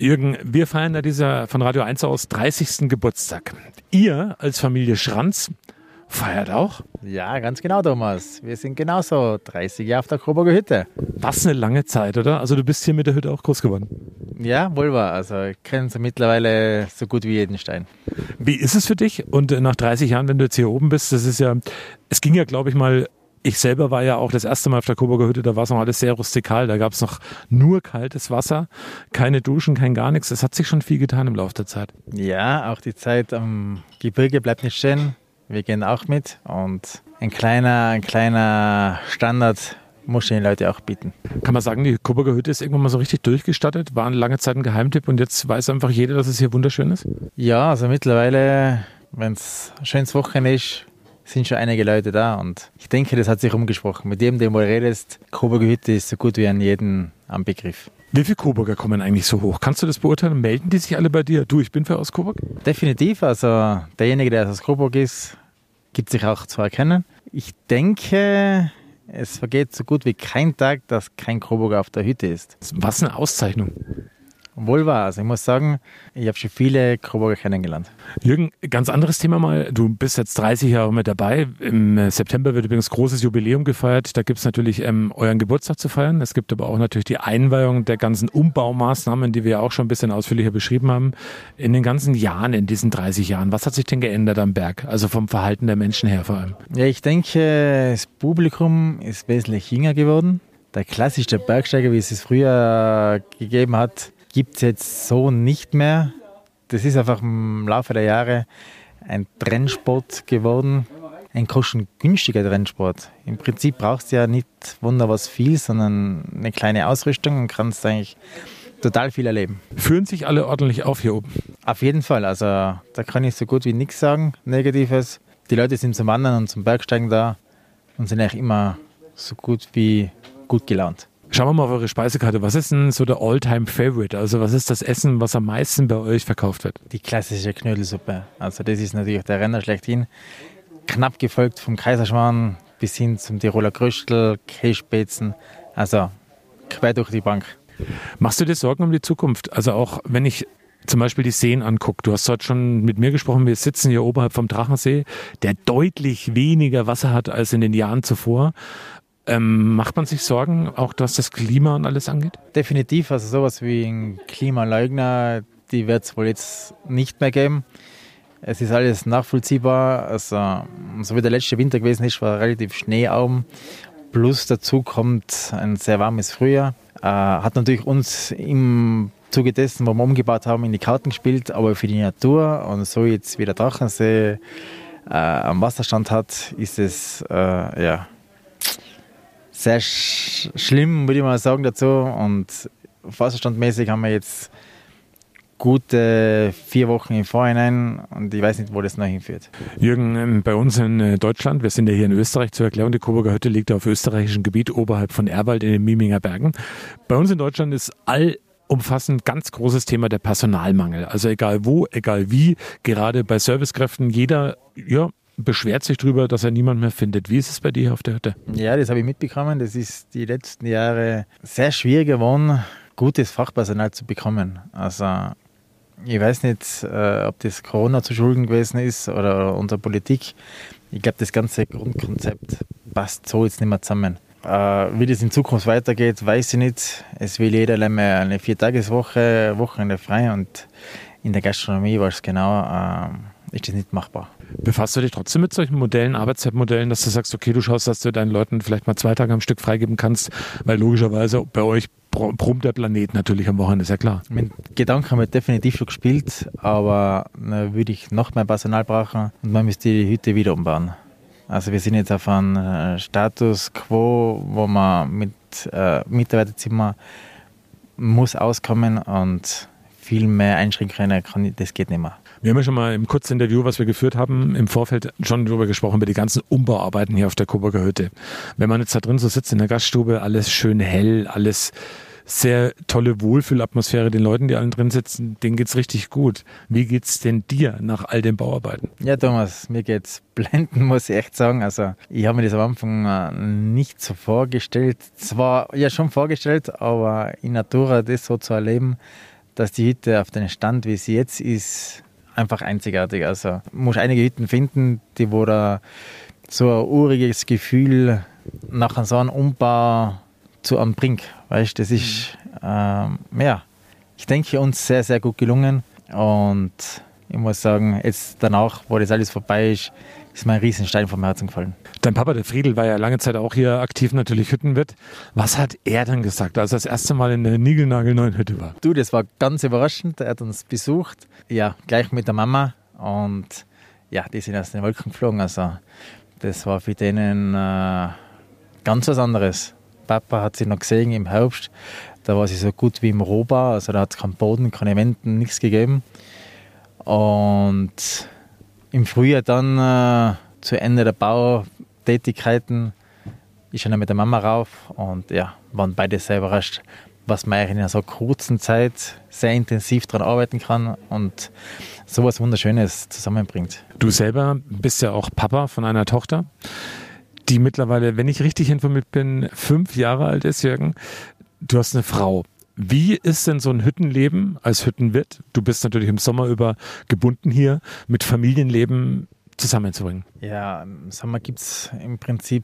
Jürgen, wir feiern ja dieser von Radio 1 aus 30. Geburtstag. Ihr als Familie Schranz feiert auch? Ja, ganz genau, Thomas. Wir sind genauso 30 Jahre auf der Coburger Hütte. Was eine lange Zeit, oder? Also du bist hier mit der Hütte auch groß geworden. Ja, wohl wahr. Also ich kenne sie mittlerweile so gut wie jeden Stein. Wie ist es für dich? Und äh, nach 30 Jahren, wenn du jetzt hier oben bist, das ist ja, es ging ja, glaube ich, mal ich selber war ja auch das erste Mal auf der Coburger Hütte, da war es noch alles sehr rustikal. Da gab es noch nur kaltes Wasser, keine Duschen, kein gar nichts. Es hat sich schon viel getan im Laufe der Zeit. Ja, auch die Zeit am Gebirge bleibt nicht stehen. Wir gehen auch mit und ein kleiner, ein kleiner Standard muss ich den Leuten auch bieten. Kann man sagen, die Coburger Hütte ist irgendwann mal so richtig durchgestattet, war eine lange Zeit ein Geheimtipp und jetzt weiß einfach jeder, dass es hier wunderschön ist? Ja, also mittlerweile, wenn es ein schönes Wochenende ist, sind schon einige Leute da und ich denke, das hat sich umgesprochen. Mit dem, dem du redest, Coburger Hütte ist so gut wie an jeden am Begriff. Wie viele Coburger kommen eigentlich so hoch? Kannst du das beurteilen? Melden die sich alle bei dir? Du, ich bin für aus Coburg? Definitiv. Also derjenige, der aus Coburg ist, gibt sich auch zu erkennen. Ich denke, es vergeht so gut wie kein Tag, dass kein Coburger auf der Hütte ist. Was eine Auszeichnung. Wohl wahr. Also ich muss sagen, ich habe schon viele Coburger kennengelernt. Jürgen, ganz anderes Thema mal. Du bist jetzt 30 Jahre mit dabei. Im September wird übrigens großes Jubiläum gefeiert. Da gibt es natürlich ähm, euren Geburtstag zu feiern. Es gibt aber auch natürlich die Einweihung der ganzen Umbaumaßnahmen, die wir auch schon ein bisschen ausführlicher beschrieben haben. In den ganzen Jahren, in diesen 30 Jahren, was hat sich denn geändert am Berg? Also vom Verhalten der Menschen her vor allem. Ja, ich denke, das Publikum ist wesentlich jünger geworden. Der klassische Bergsteiger, wie es es früher gegeben hat, gibt es jetzt so nicht mehr. Das ist einfach im Laufe der Jahre ein Trendsport geworden. Ein kostengünstiger Trendsport. Im Prinzip brauchst du ja nicht wunder was viel, sondern eine kleine Ausrüstung und kannst eigentlich total viel erleben. Fühlen sich alle ordentlich auf hier oben? Auf jeden Fall. Also da kann ich so gut wie nichts sagen, Negatives. Die Leute sind zum Wandern und zum Bergsteigen da und sind eigentlich immer so gut wie gut gelaunt. Schauen wir mal auf eure Speisekarte. Was ist denn so der All-Time-Favorite? Also was ist das Essen, was am meisten bei euch verkauft wird? Die klassische Knödelsuppe. Also das ist natürlich der Renner schlechthin. Knapp gefolgt vom Kaiserschmarrn bis hin zum Tiroler Kröstel, Kässpätzen. Also quer durch die Bank. Machst du dir Sorgen um die Zukunft? Also auch wenn ich zum Beispiel die Seen angucke. Du hast heute schon mit mir gesprochen, wir sitzen hier oberhalb vom Drachensee, der deutlich weniger Wasser hat als in den Jahren zuvor. Ähm, macht man sich Sorgen, auch was das Klima und alles angeht? Definitiv. Also sowas wie ein Klimaleugner, die wird es wohl jetzt nicht mehr geben. Es ist alles nachvollziehbar. Also, so wie der letzte Winter gewesen ist, war relativ Schnee oben. Plus dazu kommt ein sehr warmes Frühjahr. Äh, hat natürlich uns im Zuge dessen, wo wir umgebaut haben, in die Karten gespielt, aber für die Natur und so jetzt wie der Drachensee äh, am Wasserstand hat, ist es äh, ja, sehr sch schlimm, würde ich mal sagen, dazu. Und wasserstandmäßig haben wir jetzt gute vier Wochen im Vorhinein und ich weiß nicht, wo das noch hinführt. Jürgen, ähm, bei uns in äh, Deutschland, wir sind ja hier in Österreich zur Erklärung, die Coburger Hütte liegt auf österreichischem Gebiet oberhalb von Erwald in den Miminger Bergen. Bei uns in Deutschland ist all umfassend ganz großes Thema der Personalmangel. Also egal wo, egal wie, gerade bei Servicekräften, jeder ja, beschwert sich darüber, dass er niemand mehr findet. Wie ist es bei dir auf der Hütte? Ja, das habe ich mitbekommen. Das ist die letzten Jahre sehr schwierig geworden, gutes Fachpersonal zu bekommen. Also ich weiß nicht, äh, ob das Corona zu schulden gewesen ist oder unsere Politik. Ich glaube, das ganze Grundkonzept passt so jetzt nicht mehr zusammen. Äh, wie das in Zukunft weitergeht, weiß ich nicht. Es will jeder eine Viertageswoche, Wochenende frei und in der Gastronomie war es genau, äh, ist das nicht machbar. Befasst du dich trotzdem mit solchen Modellen, Arbeitszeitmodellen, dass du sagst, okay, du schaust, dass du deinen Leuten vielleicht mal zwei Tage am Stück freigeben kannst, weil logischerweise bei euch brummt der Planet natürlich am Wochenende, ist ja klar. Mein Gedanke haben wir definitiv schon gespielt, aber da würde ich noch mehr Personal brauchen und man müsste die Hütte wieder umbauen. Also wir sind jetzt auf einem äh, Status quo, wo man mit äh, Mitarbeiterzimmer muss auskommen und viel mehr einschränken können, das geht nicht mehr. Wir haben ja schon mal im Kurzinterview, was wir geführt haben, im Vorfeld schon darüber gesprochen, über die ganzen Umbauarbeiten hier auf der Coburger Hütte. Wenn man jetzt da drin so sitzt in der Gaststube, alles schön hell, alles sehr tolle Wohlfühlatmosphäre den Leuten, die allen drin sitzen, denen geht's richtig gut. Wie geht's denn dir nach all den Bauarbeiten? Ja, Thomas, mir geht's blenden, muss ich echt sagen. Also, ich habe mir das am Anfang äh, nicht so vorgestellt. Zwar ja schon vorgestellt, aber in Natura das so zu erleben, dass die Hütte auf den Stand, wie sie jetzt ist, einfach einzigartig. Also muss einige Hütten finden, die wo da so ein uriges Gefühl nach so einem Umbau zu einem Brink. Weißt, das ist ähm, ja, ich denke uns sehr sehr gut gelungen und ich muss sagen, jetzt danach, wo das alles vorbei ist, ist mir ein Riesenstein vom Herzen gefallen. Dein Papa, der Friedel, war ja lange Zeit auch hier aktiv, natürlich Hüttenwirt. Was hat er dann gesagt, als er das erste Mal in der niegelnagelneuen Hütte war? Du, das war ganz überraschend. Er hat uns besucht, ja, gleich mit der Mama. Und ja, die sind aus den Wolken geflogen. Also, das war für denen äh, ganz was anderes. Papa hat sie noch gesehen im Herbst. Da war sie so gut wie im Rohbau. Also, da hat es keinen Boden, keine Wänden, nichts gegeben. Und im Frühjahr dann äh, zu Ende der Bautätigkeiten ist er dann mit der Mama rauf und ja, waren beide sehr überrascht, was man in einer so kurzen Zeit sehr intensiv daran arbeiten kann und sowas Wunderschönes zusammenbringt. Du selber bist ja auch Papa von einer Tochter, die mittlerweile, wenn ich richtig informiert bin, fünf Jahre alt ist, Jürgen. Du hast eine Frau. Wie ist denn so ein Hüttenleben als Hüttenwirt? Du bist natürlich im Sommer über gebunden hier, mit Familienleben zusammenzubringen. Ja, im Sommer gibt es im Prinzip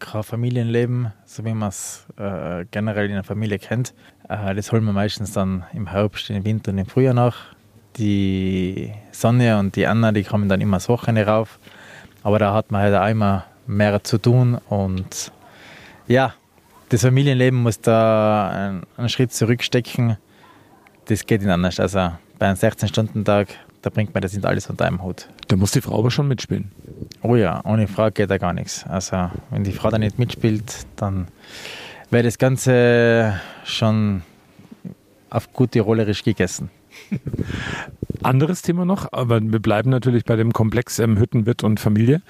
kein Familienleben, so wie man es äh, generell in der Familie kennt. Äh, das holen wir meistens dann im Herbst, im Winter und im Frühjahr nach. Die Sonne und die Anna, die kommen dann immer das Wochenende rauf. Aber da hat man halt auch immer mehr zu tun und ja, das Familienleben muss da einen, Schritt zurückstecken. Das geht nicht anders. Also bei einem 16-Stunden-Tag, da bringt man das nicht alles unter einem Hut. Da muss die Frau aber schon mitspielen. Oh ja, ohne Frau geht da gar nichts. Also wenn die Frau da nicht mitspielt, dann wäre das Ganze schon auf gute rollerisch gegessen. Anderes Thema noch, aber wir bleiben natürlich bei dem Komplex ähm, Hüttenwirt und Familie.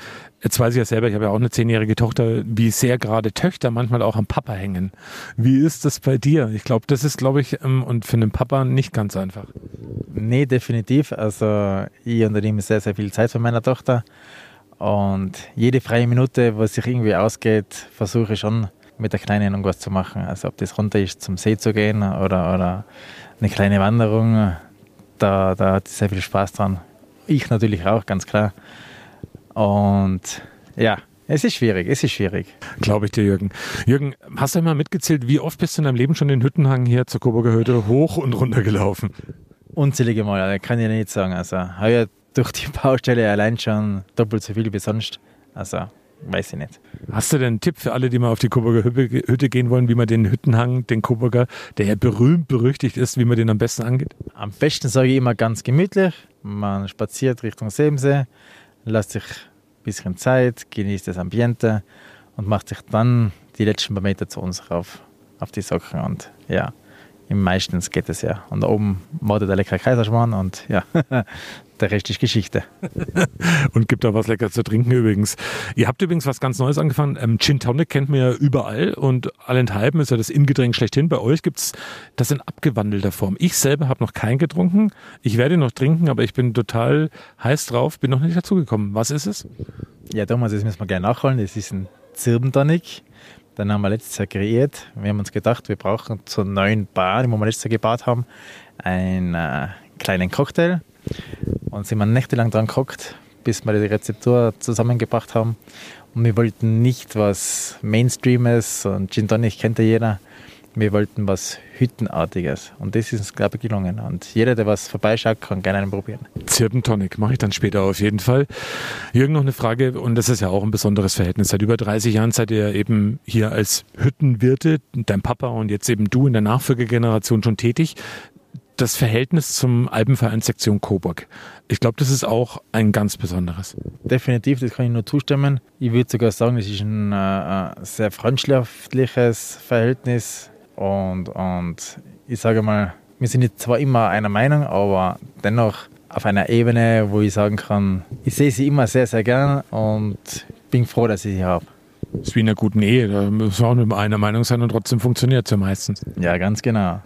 Jetzt weiß ich ja selber, ich habe ja auch eine zehnjährige Tochter, wie sehr gerade Töchter manchmal auch am Papa hängen. Wie ist das bei dir? Ich glaube, das ist, glaube ich, ähm, und für einen Papa nicht ganz einfach. Nee, definitiv. Also ich unternehme sehr, sehr viel Zeit für meine Tochter. Und jede freie Minute, was sich irgendwie ausgeht, versuche ich schon mit der Kleinen irgendwas zu machen. Also ob das runter ist, zum See zu gehen oder, oder eine kleine Wanderung, da, da hat sie sehr viel Spaß dran. Ich natürlich auch, ganz klar. Und ja, es ist schwierig, es ist schwierig. Glaube ich dir, Jürgen. Jürgen, hast du einmal mitgezählt, wie oft bist du in deinem Leben schon den Hüttenhang hier zur Coburger Hütte hoch und runter gelaufen? Unzählige Mal, kann ich nicht sagen. Also heuer durch die Baustelle allein schon doppelt so viel wie sonst. Also weiß ich nicht. Hast du denn einen Tipp für alle, die mal auf die Coburger Hütte gehen wollen, wie man den Hüttenhang, den Coburger, der ja berühmt berüchtigt ist, wie man den am besten angeht? Am besten sage ich immer ganz gemütlich. Man spaziert Richtung Sebensee, lässt sich ein bisschen Zeit, genießt das Ambiente und macht sich dann die letzten paar Meter zu uns rauf auf die Socken. Und ja, meistens geht es ja. Und da oben wartet der leckere Kaiserschmarrn und ja, der Rest ist Geschichte. und gibt da was lecker zu trinken übrigens. Ihr habt übrigens was ganz Neues angefangen. Ähm, Gin Tonic kennt man ja überall und allenthalben ist ja das Ingetränk schlechthin. Bei euch gibt es das in abgewandelter Form. Ich selber habe noch keinen getrunken. Ich werde noch trinken, aber ich bin total heiß drauf, bin noch nicht dazugekommen. Was ist es? Ja, Thomas, das müssen wir gleich nachholen. Das ist ein Zirbentonic. Den haben wir letztes Jahr kreiert. Wir haben uns gedacht, wir brauchen zur neuen Bar, die wir letztes Jahr gebaut haben, einen äh, kleinen Cocktail. Und sind wir nächtelang dran gekocht, bis wir die Rezeptur zusammengebracht haben. Und wir wollten nicht was Mainstreames und Gin Tonic kennt ja jeder. Wir wollten was Hüttenartiges. Und das ist uns, glaube ich, gelungen. Und jeder, der was vorbeischaut, kann gerne einen probieren. Zirpentonic mache ich dann später auf jeden Fall. Jürgen, noch eine Frage. Und das ist ja auch ein besonderes Verhältnis. Seit über 30 Jahren seid ihr eben hier als Hüttenwirte, dein Papa und jetzt eben du in der Nachfolgegeneration schon tätig das Verhältnis zum Alpenverein Sektion Coburg. Ich glaube, das ist auch ein ganz besonderes. Definitiv, das kann ich nur zustimmen. Ich würde sogar sagen, es ist ein äh, äh, sehr freundschaftliches Verhältnis und, und ich sage mal, wir sind jetzt zwar immer einer Meinung, aber dennoch auf einer Ebene, wo ich sagen kann, ich sehe sie immer sehr, sehr gern und bin froh, dass ich sie habe. Das ist wie in einer guten Ehe, da muss man auch nur einer Meinung sein und trotzdem funktioniert es ja meistens. Ja, ganz genau.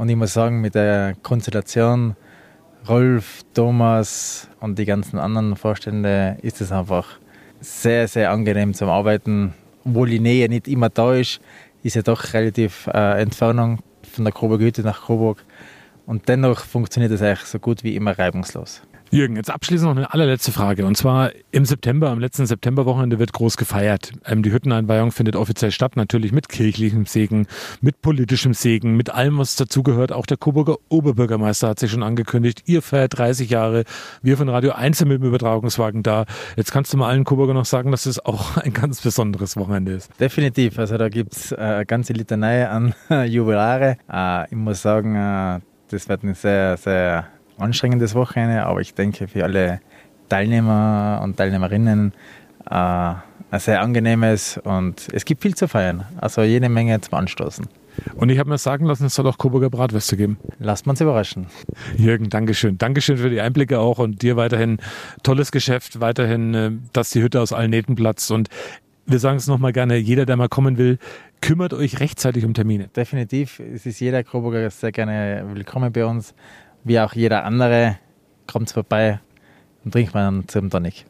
Und ich muss sagen, mit der Konstellation Rolf, Thomas und die ganzen anderen Vorstände ist es einfach sehr, sehr angenehm zum Arbeiten. Obwohl die Nähe nicht immer da ist, ist ja doch relativ äh, Entfernung von der Coburg Hütte nach Coburg. Und dennoch funktioniert es eigentlich so gut wie immer reibungslos. Jürgen, jetzt abschließend noch eine allerletzte Frage. Und zwar im September, am letzten Septemberwochenende wird groß gefeiert. Ähm, die Hütteneinweihung findet offiziell statt, natürlich mit kirchlichem Segen, mit politischem Segen, mit allem, was dazugehört. Auch der Coburger Oberbürgermeister hat sich schon angekündigt. Ihr feiert 30 Jahre, wir von Radio 1 mit dem Übertragungswagen da. Jetzt kannst du mal allen Coburger noch sagen, dass es auch ein ganz besonderes Wochenende ist. Definitiv. Also da gibt es äh, eine ganze Litanei an Jubilare. Äh, ich muss sagen, äh, das wird eine sehr, sehr anstrengendes Wochenende, aber ich denke für alle Teilnehmer und Teilnehmerinnen äh, ein sehr angenehmes und es gibt viel zu feiern. Also jede Menge zum Anstoßen. Und ich habe mir sagen lassen, es soll auch Coburger Bratwürste geben. Lasst uns überraschen. Jürgen, Dankeschön. Dankeschön für die Einblicke auch und dir weiterhin tolles Geschäft, weiterhin, äh, dass die Hütte aus allen Nähten platzt. Und wir sagen es nochmal gerne, jeder, der mal kommen will, kümmert euch rechtzeitig um Termine. Definitiv. Es ist jeder Coburger sehr gerne willkommen bei uns wie auch jeder andere, kommt vorbei und trinkt mal einen zum Tonic.